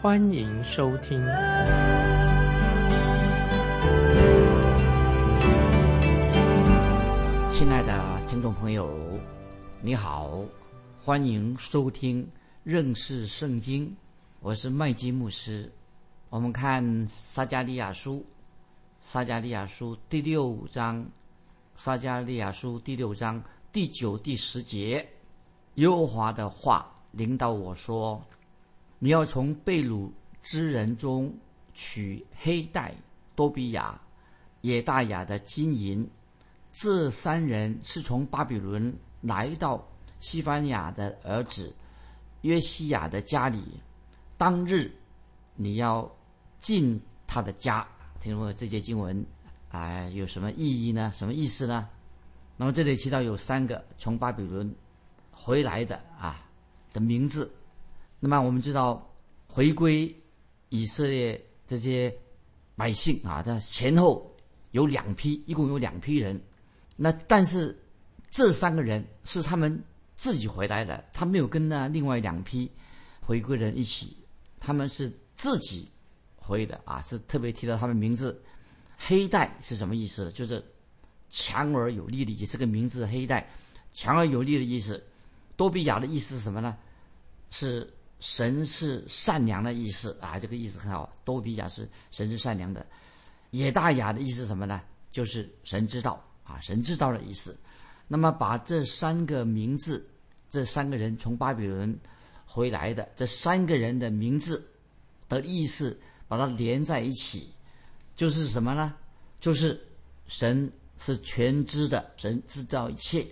欢迎收听。亲爱的听众朋友，你好，欢迎收听认识圣经，我是麦基牧师。我们看撒加利亚书，撒加利亚书第六章。撒加利亚书第六章第九、第十节，耶和华的话领导我说：“你要从被掳之人中取黑带、多比亚、野大雅的金银。这三人是从巴比伦来到西班牙的儿子约西亚的家里。当日你要进他的家。”听说这节经文。啊，有什么意义呢？什么意思呢？那么这里提到有三个从巴比伦回来的啊的名字。那么我们知道，回归以色列这些百姓啊，的前后有两批，一共有两批人。那但是这三个人是他们自己回来的，他没有跟那另外两批回归人一起，他们是自己回的啊，是特别提到他们名字。黑带是什么意思？就是强而有力的，也是个名字。黑带，强而有力的意思。多比亚的意思是什么呢？是神是善良的意思啊，这个意思很好。多比亚是神是善良的。野大雅的意思什么呢？就是神知道啊，神知道的意思。那么把这三个名字，这三个人从巴比伦回来的这三个人的名字的意思，把它连在一起。就是什么呢？就是神是全知的，神知道一切，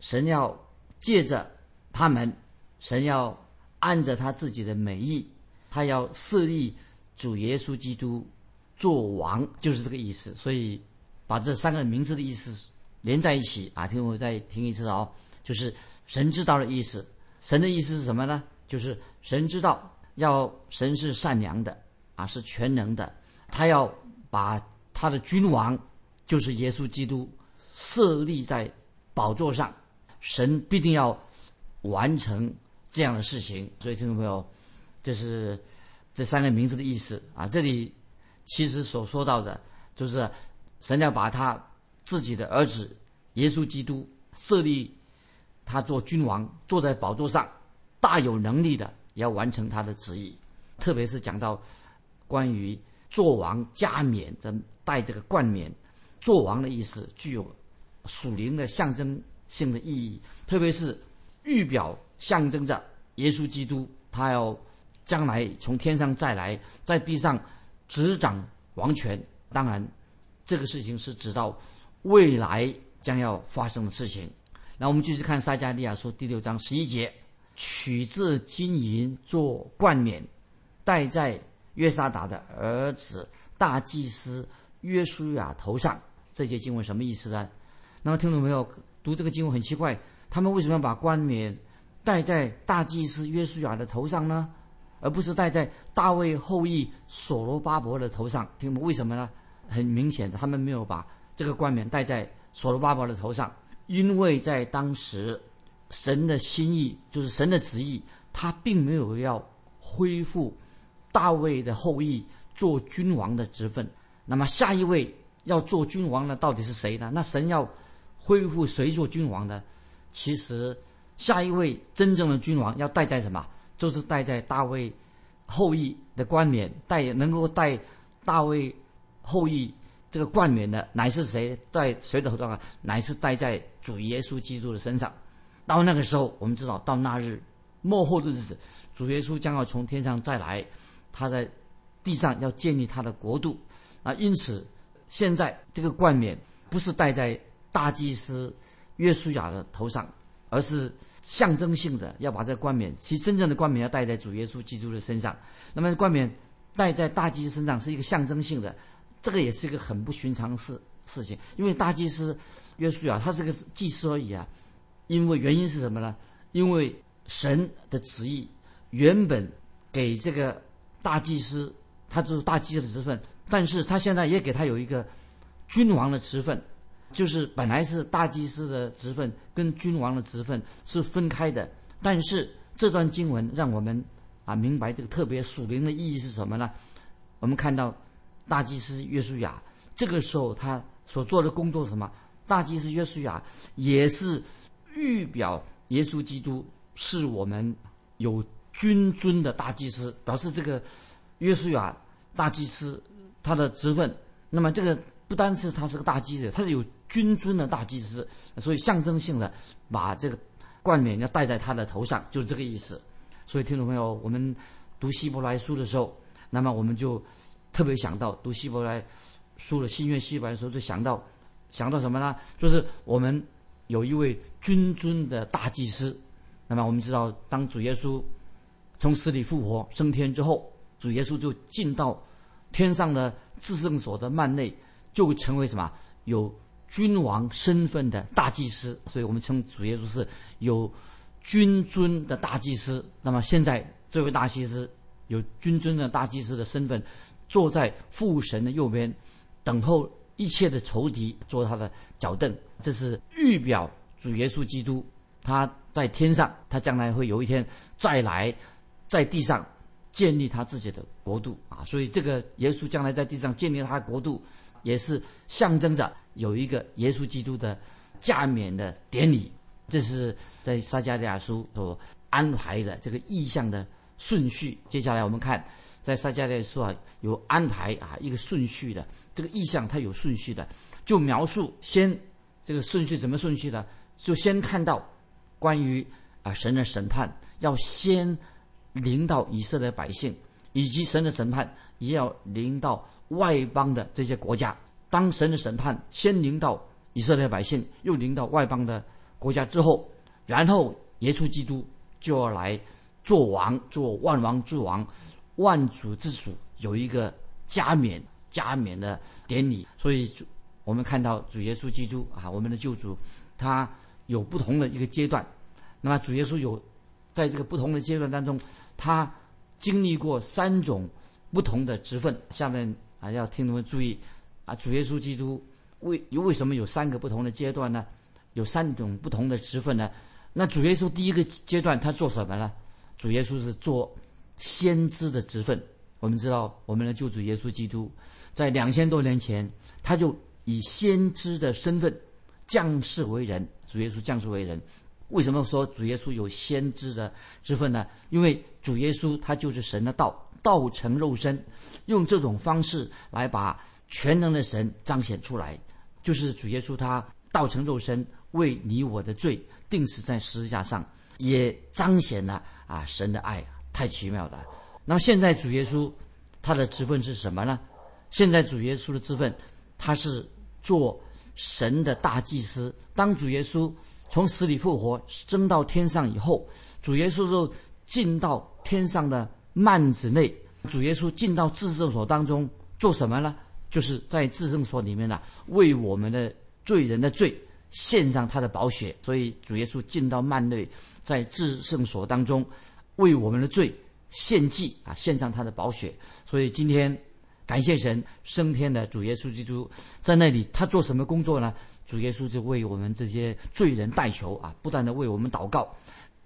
神要借着他们，神要按着他自己的美意，他要设立主耶稣基督做王，就是这个意思。所以把这三个名字的意思连在一起啊，听我再听一次哦，就是神知道的意思。神的意思是什么呢？就是神知道要神是善良的啊，是全能的，他要。把他的君王，就是耶稣基督设立在宝座上，神必定要完成这样的事情。所以听众朋友，这是这三个名字的意思啊。这里其实所说到的，就是神要把他自己的儿子耶稣基督设立他做君王，坐在宝座上，大有能力的也要完成他的旨意。特别是讲到关于。做王加冕，这带这个冠冕，做王的意思具有属灵的象征性的意义，特别是预表象征着耶稣基督，他要将来从天上再来，在地上执掌王权。当然，这个事情是指到未来将要发生的事情。那我们继续看撒迦利亚书第六章十一节：取自金银做冠冕，戴在。约沙达的儿子大祭司约书亚头上，这些经文什么意思呢？那么听懂没有？读这个经文很奇怪，他们为什么要把冠冕戴在大祭司约书亚的头上呢？而不是戴在大卫后裔所罗巴伯的头上？听为什么呢？很明显的，他们没有把这个冠冕戴在所罗巴伯的头上，因为在当时，神的心意就是神的旨意，他并没有要恢复。大卫的后裔做君王的职分，那么下一位要做君王的到底是谁呢？那神要恢复谁做君王呢？其实下一位真正的君王要戴在什么？就是戴在大卫后裔的冠冕，戴能够戴大卫后裔这个冠冕的，乃是谁？戴谁的头上？乃是戴在主耶稣基督的身上。到那个时候，我们知道，到那日末后的日子，主耶稣将要从天上再来。他在地上要建立他的国度啊，因此现在这个冠冕不是戴在大祭司约书亚的头上，而是象征性的要把这冠冕，其真正的冠冕要戴在主耶稣基督的身上。那么冠冕戴在大祭司身上是一个象征性的，这个也是一个很不寻常事事情。因为大祭司约书亚他是个祭司而已啊，因为原因是什么呢？因为神的旨意原本给这个大祭司，他就是大祭司的职分，但是他现在也给他有一个君王的职分，就是本来是大祭司的职分跟君王的职分是分开的，但是这段经文让我们。啊，明白这个特别属灵的意义是什么呢？我们看到大祭司约书亚这个时候他所做的工作是什么？大祭司约书亚也是预表耶稣基督是我们有君尊的大祭司，表示这个约书亚大祭司他的职分。那么这个不单是他是个大祭司，他是有君尊的大祭司，所以象征性的把这个冠冕要戴在他的头上，就是这个意思。所以，听众朋友，我们读希伯来书的时候，那么我们就特别想到读希伯来书的新约希伯来的时候，就想到想到什么呢？就是我们有一位君尊的大祭司。那么我们知道，当主耶稣从死里复活升天之后，主耶稣就进到天上的至圣所的幔内，就成为什么？有君王身份的大祭司。所以我们称主耶稣是有。君尊的大祭司，那么现在这位大祭司有君尊的大祭司的身份，坐在父神的右边，等候一切的仇敌做他的脚凳。这是预表主耶稣基督，他在天上，他将来会有一天再来，在地上建立他自己的国度啊！所以这个耶稣将来在地上建立他的国度，也是象征着有一个耶稣基督的加冕的典礼。这是在撒迦利亚书所安排的这个意象的顺序。接下来我们看，在撒迦利亚书啊有安排啊一个顺序的这个意象，它有顺序的，就描述先这个顺序怎么顺序呢？就先看到关于啊神的审判要先临到以色列百姓，以及神的审判也要临到外邦的这些国家。当神的审判先临到以色列百姓，又临到外邦的。国家之后，然后耶稣基督就要来做王，做万王之王，万主之主，有一个加冕加冕的典礼。所以，我们看到主耶稣基督啊，我们的救主，他有不同的一个阶段。那么，主耶稣有在这个不同的阶段当中，他经历过三种不同的职分。下面啊，要听众们注意啊，主耶稣基督为为什么有三个不同的阶段呢？有三种不同的职分呢。那主耶稣第一个阶段他做什么呢？主耶稣是做先知的职分。我们知道，我们的救主耶稣基督在两千多年前，他就以先知的身份降世为人。主耶稣降世为人，为什么说主耶稣有先知的之分呢？因为主耶稣他就是神的道，道成肉身，用这种方式来把全能的神彰显出来，就是主耶稣他道成肉身。为你我的罪定死在十字架上，也彰显了啊神的爱，太奇妙了。那么现在主耶稣他的职分是什么呢？现在主耶稣的职分，他是做神的大祭司。当主耶稣从死里复活，升到天上以后，主耶稣就进到天上的幔子内。主耶稣进到至圣所当中做什么呢？就是在至圣所里面呢，为我们的罪人的罪。献上他的宝血，所以主耶稣进到幔内，在至圣所当中，为我们的罪献祭啊，献上他的宝血。所以今天感谢神升天的主耶稣基督在那里，他做什么工作呢？主耶稣就为我们这些罪人代求啊，不断的为我们祷告。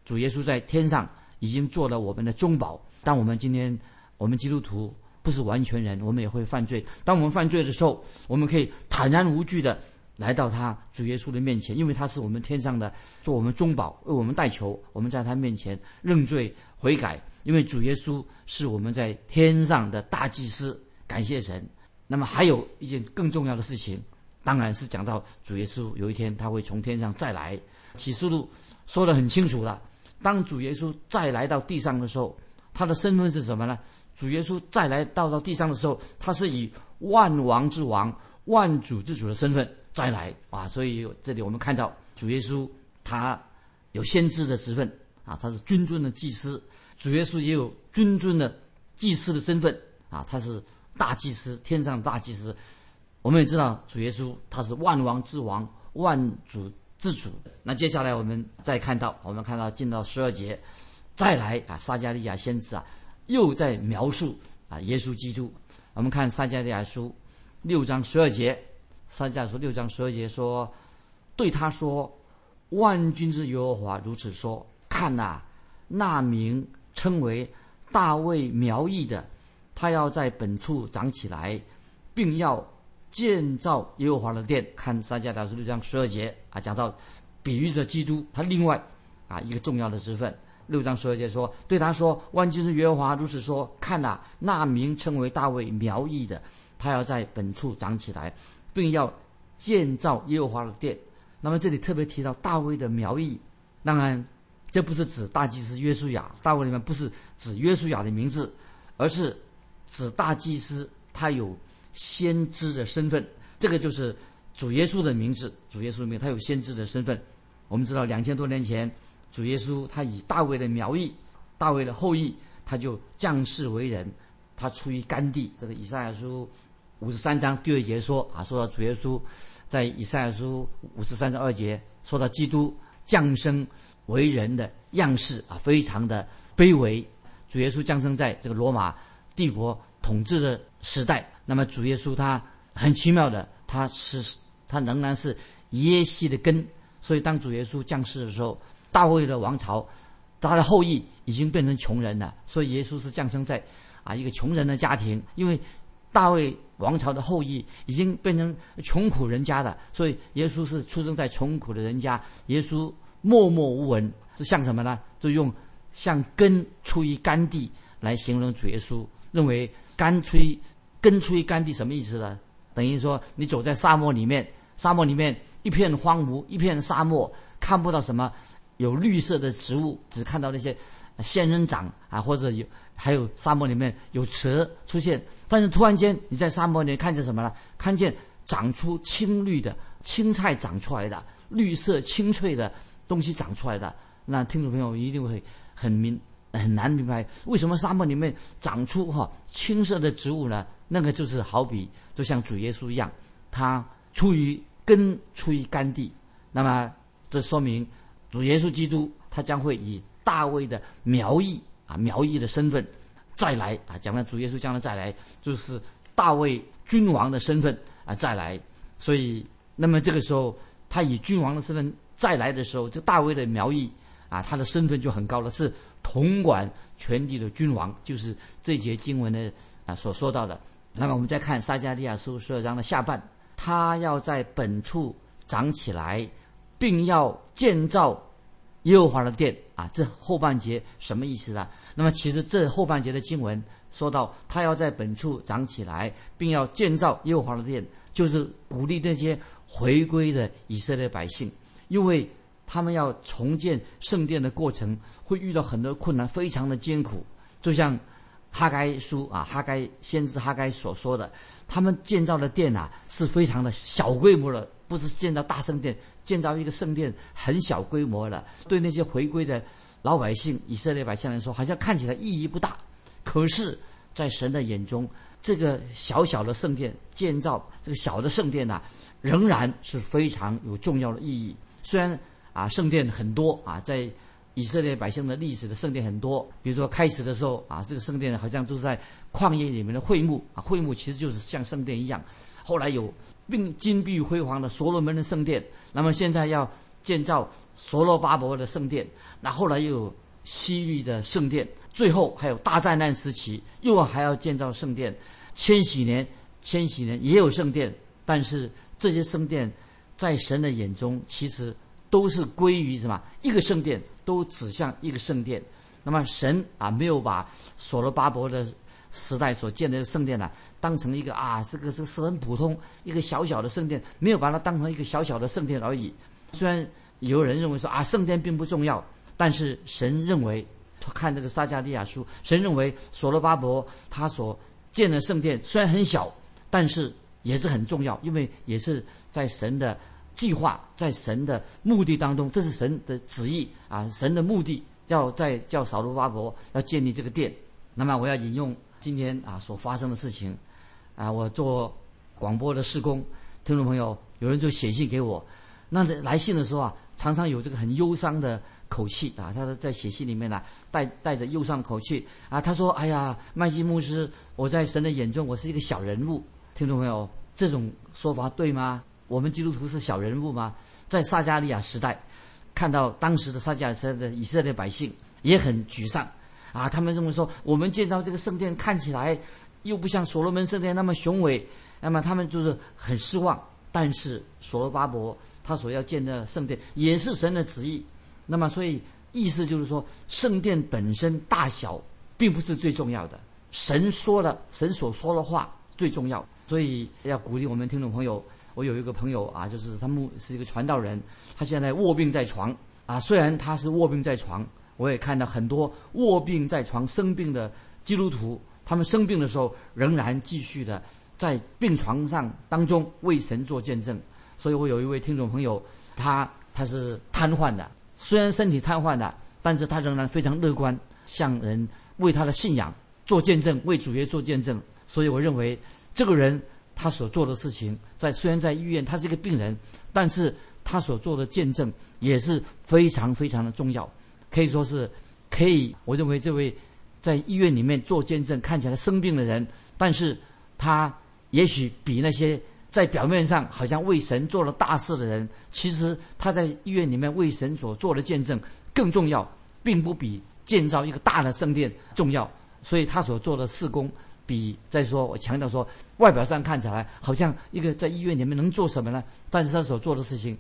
主耶稣在天上已经做了我们的中保。当我们今天我们基督徒不是完全人，我们也会犯罪。当我们犯罪的时候，我们可以坦然无惧的。来到他主耶稣的面前，因为他是我们天上的，做我们中保，为我们代求。我们在他面前认罪悔改，因为主耶稣是我们在天上的大祭司。感谢神。那么还有一件更重要的事情，当然是讲到主耶稣有一天他会从天上再来。启示录说得很清楚了，当主耶稣再来到地上的时候，他的身份是什么呢？主耶稣再来到到地上的时候，他是以万王之王、万主之主的身份。再来啊！所以这里我们看到主耶稣他有先知的职分啊，他是君尊的祭司。主耶稣也有君尊的祭司的身份啊，他是大祭司，天上的大祭司。我们也知道主耶稣他是万王之王，万主之主。那接下来我们再看到，我们看到进到十二节，再来啊，撒加利亚先知啊，又在描述啊耶稣基督。我们看撒加利亚书六章十二节，撒加利亚书六章十二节说，对他说：“万军之耶和华如此说，看呐，那名称为大卫苗裔的，他要在本处长起来，并要。”建造耶和华的殿，看撒迦利亚书六章十二节啊，讲到比喻着基督，他另外啊一个重要的职分。六章十二节说，对他说：“万军之耶和华如此说，看呐，那名称为大卫苗裔的，他要在本处长起来，并要建造耶和华的殿。”那么这里特别提到大卫的苗裔，当然这不是指大祭司约书亚，大卫里面不是指约书亚的名字，而是指大祭司他有。先知的身份，这个就是主耶稣的名字。主耶稣的名，他有先知的身份。我们知道，两千多年前，主耶稣他以大卫的苗裔、大卫的后裔，他就降世为人。他出于甘地。这个以赛亚书五十三章第二节说啊，说到主耶稣在以赛亚书五十三章二节说到基督降生为人的样式啊，非常的卑微。主耶稣降生在这个罗马帝国统治的时代。那么主耶稣他很奇妙的，他是他仍然是耶西的根，所以当主耶稣降世的时候，大卫的王朝，他的后裔已经变成穷人了，所以耶稣是降生在啊一个穷人的家庭，因为大卫王朝的后裔已经变成穷苦人家的，所以耶稣是出生在穷苦的人家。耶稣默默无闻，是像什么呢？就用像根出于干地来形容主耶稣，认为干吹。根吹干地什么意思呢？等于说你走在沙漠里面，沙漠里面一片荒芜，一片沙漠，看不到什么有绿色的植物，只看到那些仙人掌啊，或者有还有沙漠里面有蛇出现。但是突然间你在沙漠里面看见什么呢？看见长出青绿的青菜长出来的绿色青翠的东西长出来的，那听众朋友一定会很明很难明白为什么沙漠里面长出哈青色的植物呢？那个就是好比，就像主耶稣一样，他出于根，出于干地。那么这说明主耶稣基督他将会以大卫的苗裔啊苗裔的身份再来啊，讲完主耶稣将来再来，就是大卫君王的身份啊再来。所以，那么这个时候他以君王的身份再来的时候，就大卫的苗裔啊，他的身份就很高了，是统管全地的君王，就是这节经文的啊所说到的。那么我们再看撒迦利亚书十二章的下半，他要在本处长起来，并要建造耶和华的殿啊。这后半节什么意思呢？那么其实这后半节的经文说到，他要在本处长起来，并要建造耶和华的殿，就是鼓励那些回归的以色列百姓，因为他们要重建圣殿的过程会遇到很多困难，非常的艰苦，就像。哈该书啊，哈该先知哈该所说的，他们建造的殿啊是非常的小规模的，不是建造大圣殿，建造一个圣殿很小规模的。对那些回归的老百姓、以色列百姓来说，好像看起来意义不大。可是，在神的眼中，这个小小的圣殿建造这个小的圣殿呐，仍然是非常有重要的意义。虽然啊，圣殿很多啊，在。以色列百姓的历史的圣殿很多，比如说开始的时候啊，这个圣殿好像就是在旷野里面的会幕啊，会幕其实就是像圣殿一样。后来有并金碧辉煌的所罗门的圣殿，那么现在要建造所罗巴伯的圣殿，那后来又有西域的圣殿，最后还有大灾难时期又还要建造圣殿，千禧年千禧年也有圣殿，但是这些圣殿在神的眼中其实都是归于什么一个圣殿。都指向一个圣殿，那么神啊没有把所罗巴伯的时代所建的圣殿呢当成一个啊这个是是很普通一个小小的圣殿，没有把它当成一个小小的圣殿而已。虽然有人认为说啊圣殿并不重要，但是神认为看这个撒加利亚书，神认为所罗巴伯他所建的圣殿虽然很小，但是也是很重要，因为也是在神的。计划在神的目的当中，这是神的旨意啊！神的目的要在叫扫罗巴伯要建立这个殿。那么我要引用今天啊所发生的事情啊，我做广播的施工，听众朋友有人就写信给我，那来信的时候啊，常常有这个很忧伤的口气啊，他在写信里面呢带带着忧伤的口气啊，他说：“哎呀，麦基牧师，我在神的眼中我是一个小人物。”听众朋友，这种说法对吗？我们基督徒是小人物吗？在撒加利亚时代，看到当时的撒加利亚的以色列百姓也很沮丧啊，他们认为说，我们建造这个圣殿看起来又不像所罗门圣殿那么雄伟，那么他们就是很失望。但是所罗巴伯他所要建的圣殿也是神的旨意，那么所以意思就是说，圣殿本身大小并不是最重要的，神说了，神所说的话最重要。所以要鼓励我们听众朋友。我有一个朋友啊，就是他们是一个传道人，他现在卧病在床啊。虽然他是卧病在床，我也看到很多卧病在床生病的基督徒，他们生病的时候仍然继续的在病床上当中为神做见证。所以我有一位听众朋友，他他是瘫痪的，虽然身体瘫痪的，但是他仍然非常乐观，向人为他的信仰做见证，为主耶做见证。所以我认为这个人。他所做的事情，在虽然在医院他是一个病人，但是他所做的见证也是非常非常的重要，可以说是可以。我认为这位在医院里面做见证看起来生病的人，但是他也许比那些在表面上好像为神做了大事的人，其实他在医院里面为神所做的见证更重要，并不比建造一个大的圣殿重要。所以他所做的事工。比再说，我强调说，外表上看起来好像一个在医院里面能做什么呢？但是他所做的事情，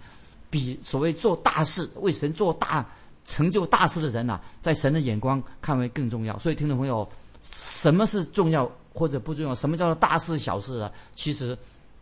比所谓做大事、为神做大成就大事的人呐，在神的眼光看为更重要。所以，听众朋友，什么是重要或者不重要？什么叫做大事小事啊？其实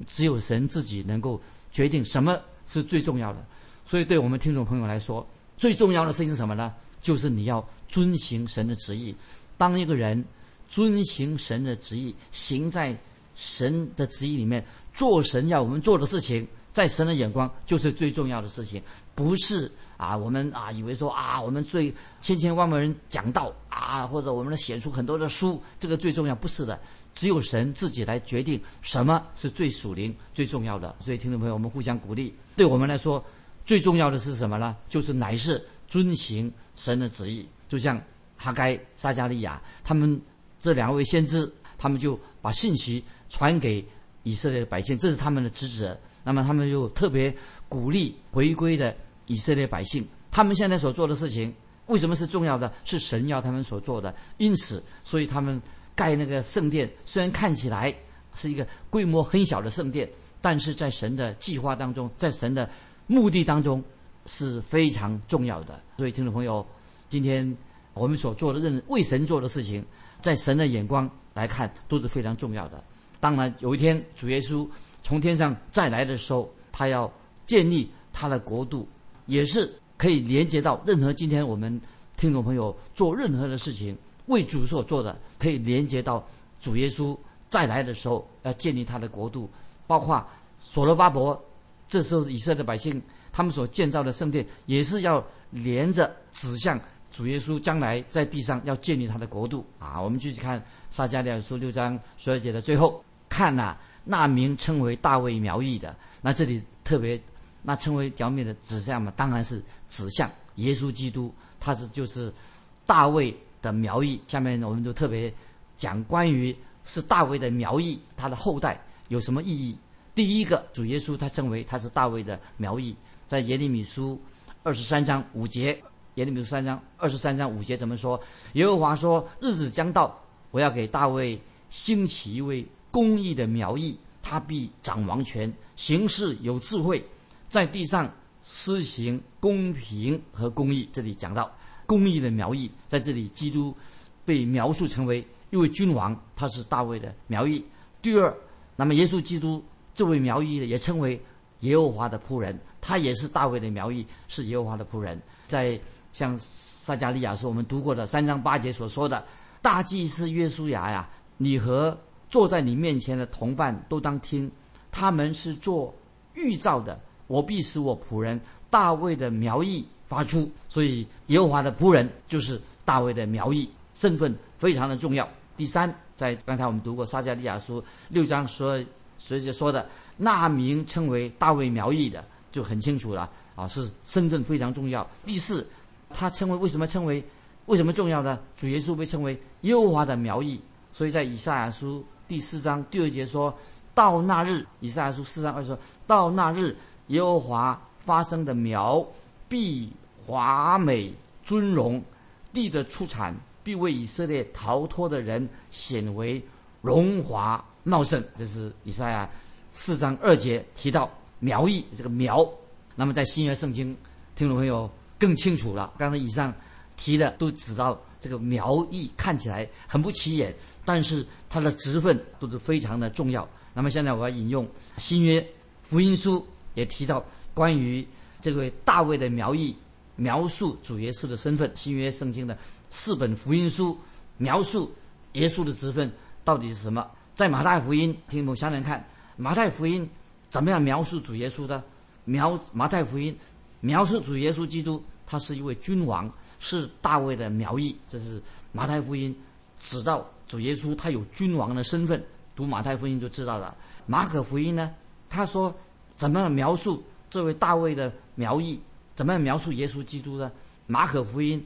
只有神自己能够决定什么是最重要的。所以，对我们听众朋友来说，最重要的事情是什么呢？就是你要遵行神的旨意。当一个人。遵行神的旨意，行在神的旨意里面，做神要我们做的事情，在神的眼光就是最重要的事情，不是啊，我们啊以为说啊，我们最千千万万人讲道啊，或者我们写出很多的书，这个最重要，不是的，只有神自己来决定什么是最属灵、最重要的。所以，听众朋友，我们互相鼓励。对我们来说，最重要的是什么呢？就是乃是遵行神的旨意，就像哈该、撒加利亚他们。这两位先知，他们就把信息传给以色列的百姓，这是他们的职责。那么他们就特别鼓励回归的以色列百姓。他们现在所做的事情，为什么是重要的？是神要他们所做的。因此，所以他们盖那个圣殿，虽然看起来是一个规模很小的圣殿，但是在神的计划当中，在神的目的当中是非常重要的。所以，听众朋友，今天我们所做的任为神做的事情。在神的眼光来看都是非常重要的。当然，有一天主耶稣从天上再来的时候，他要建立他的国度，也是可以连接到任何今天我们听众朋友做任何的事情为主所做的，可以连接到主耶稣再来的时候要建立他的国度，包括所罗巴伯这时候以色列百姓他们所建造的圣殿，也是要连着指向。主耶稣将来在地上要建立他的国度啊！我们继续看撒迦利亚书六章十二节的最后，看呐，那名称为大卫苗裔的，那这里特别那称为表面的指向嘛，当然是指向耶稣基督，他是就是大卫的苗裔。下面我们就特别讲关于是大卫的苗裔，他的后代有什么意义？第一个，主耶稣他称为他是大卫的苗裔，在耶利米书二十三章五节。耶利米书三章二十三章五节怎么说？耶和华说：“日子将到，我要给大卫兴起一位公义的苗裔，他必掌王权，行事有智慧，在地上施行公平和公义。”这里讲到公义的苗裔，在这里基督被描述成为一位君王，他是大卫的苗裔。第二，那么耶稣基督这位苗裔呢也称为耶和华的仆人，他也是大卫的苗裔，是耶和华的仆人，在。像撒加利亚是我们读过的三章八节所说的，大祭司约书亚呀，你和坐在你面前的同伴都当听，他们是做预兆的，我必使我仆人大卫的苗裔发出。所以耶和华的仆人就是大卫的苗裔，身份非常的重要。第三，在刚才我们读过撒加利亚书六章说，所以说的那名称为大卫苗裔的就很清楚了啊，是身份非常重要。第四，他称为为什么称为为什么重要呢？主耶稣被称为耶和华的苗裔，所以在以赛亚书第四章第二节说到那日，以赛亚书四章二说到那日，耶和华发生的苗必华美尊荣，地的出产。必为以色列逃脱的人显为荣华茂盛，这是以赛亚四章二节提到苗裔这个苗。那么在新约圣经，听众朋友更清楚了。刚才以上提的都指到这个苗裔看起来很不起眼，但是它的职分都是非常的重要。那么现在我要引用新约福音书也提到关于这位大卫的苗裔描述主耶稣的身份。新约圣经的。四本福音书描述耶稣的职分到底是什么？在马太福音，听我们想想看，马太福音怎么样描述主耶稣的？描马太福音描述主耶稣基督，他是一位君王，是大卫的苗裔。这是马太福音指到主耶稣，他有君王的身份。读马太福音就知道了。马可福音呢？他说怎么样描述这位大卫的苗裔？怎么样描述耶稣基督呢？马可福音。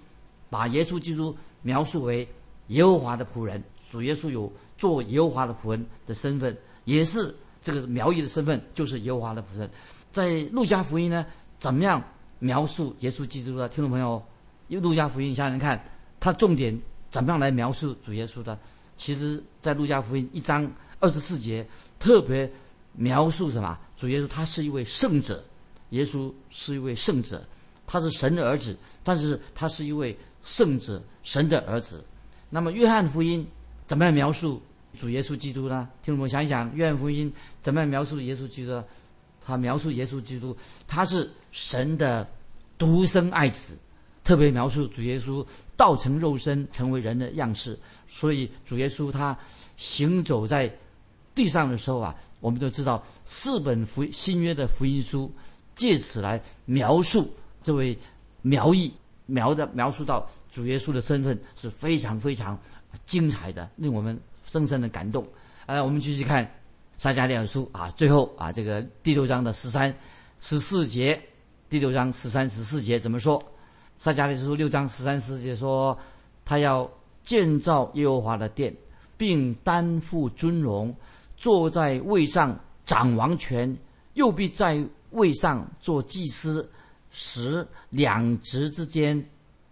把耶稣基督描述为耶和华的仆人，主耶稣有做耶和华的仆人的身份，也是这个苗裔的身份，就是耶和华的仆人。在路加福音呢，怎么样描述耶稣基督的？听众朋友，因为路加福音，你想想看，它重点怎么样来描述主耶稣的？其实，在路加福音一章二十四节，特别描述什么？主耶稣他是一位圣者，耶稣是一位圣者，他是神的儿子，但是他是一位。圣者，神的儿子。那么，约翰福音怎么样描述主耶稣基督呢？听众朋友想一想，约翰福音怎么样描述耶稣基督？他描述耶稣基督，他是神的独生爱子，特别描述主耶稣道成肉身，成为人的样式。所以，主耶稣他行走在地上的时候啊，我们都知道四本福新约的福音书，借此来描述这位苗裔。描的描述到主耶稣的身份是非常非常精彩的，令我们深深的感动。呃，我们继续看撒迦利亚书啊，最后啊，这个第六章的十三、十四节，第六章十三、十四节怎么说？撒迦利亚书六章十三、十四节说，他要建造耶和华的殿，并担负尊荣，坐在位上掌王权，又必在位上做祭司。使两职之间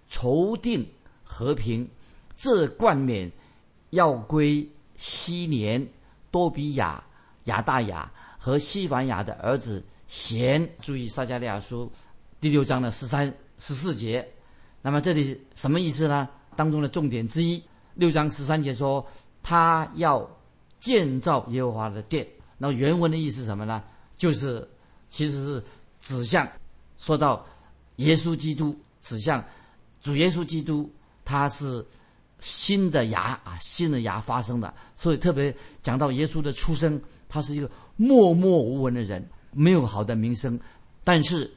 筹定和平，这冠冕要归西年多比亚、亚大雅和西凡雅的儿子贤。注意撒加利亚书第六章的十三、十四节。那么这里什么意思呢？当中的重点之一，六章十三节说他要建造耶和华的殿。那原文的意思什么呢？就是其实是指向。说到耶稣基督，指向主耶稣基督，他是新的牙啊，新的牙发生的。所以特别讲到耶稣的出生，他是一个默默无闻的人，没有好的名声，但是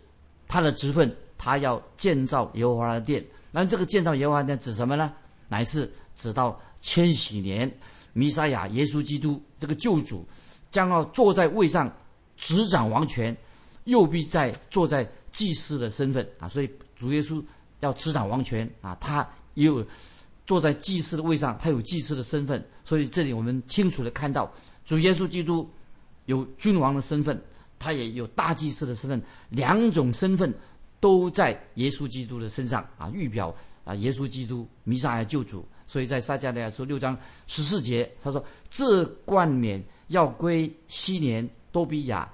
他的职分，他要建造耶和华的殿。那这个建造耶和华的殿指什么呢？乃是指到千禧年，弥撒亚耶稣基督这个救主将要坐在位上执掌王权，又必在坐在。祭司的身份啊，所以主耶稣要执掌王权啊，他也有坐在祭司的位上，他有祭司的身份。所以这里我们清楚的看到，主耶稣基督有君王的身份，他也有大祭司的身份，两种身份都在耶稣基督的身上啊，预表啊耶稣基督弥撒亚救主。所以在撒迦利亚书六章十四节，他说：“这冠冕要归西年多比亚。”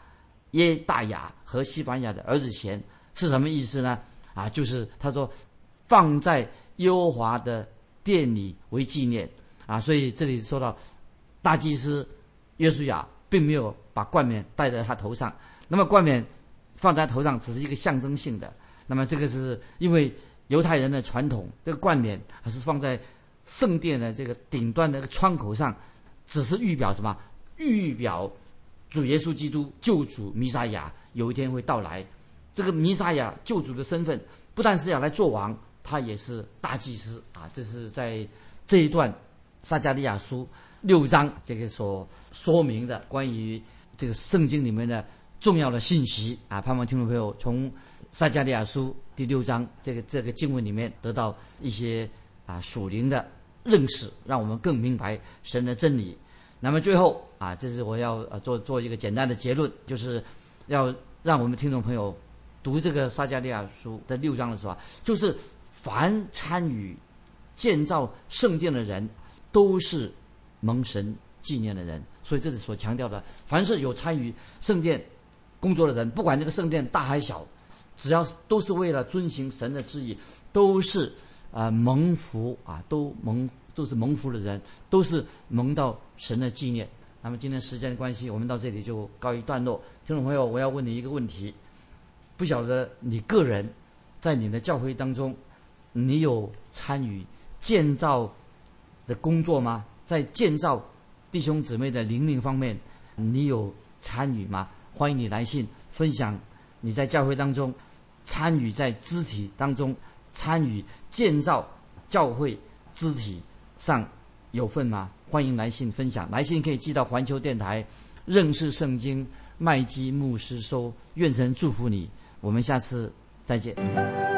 耶大雅和西班牙的儿子前是什么意思呢？啊，就是他说放在耶和华的殿里为纪念啊，所以这里说到大祭司约书亚并没有把冠冕戴在他头上，那么冠冕放在头上只是一个象征性的。那么这个是因为犹太人的传统，这个冠冕还是放在圣殿的这个顶端的窗口上，只是预表什么？预表。主耶稣基督救主弥撒亚有一天会到来，这个弥撒亚救主的身份不但是要来做王，他也是大祭司啊！这是在这一段撒加利亚书六章这个所说明的关于这个圣经里面的重要的信息啊，盼望听众朋友从撒加利亚书第六章这个这个经文里面得到一些啊属灵的认识，让我们更明白神的真理。那么最后啊，这是我要呃做做一个简单的结论，就是要让我们听众朋友读这个撒加利亚书的六章的时候啊，就是凡参与建造圣殿的人，都是蒙神纪念的人。所以这里所强调的，凡是有参与圣殿工作的人，不管这个圣殿大还小，只要都是为了遵行神的旨意，都是啊蒙福啊，都蒙都是蒙福的人，都是蒙到神的纪念。那么今天时间的关系，我们到这里就告一段落。听众朋友，我要问你一个问题：不晓得你个人在你的教会当中，你有参与建造的工作吗？在建造弟兄姊妹的灵命方面，你有参与吗？欢迎你来信分享你在教会当中参与在肢体当中参与建造教会肢体上有份吗？欢迎来信分享，来信可以寄到环球电台认识圣经麦基牧师收。愿神祝福你，我们下次再见。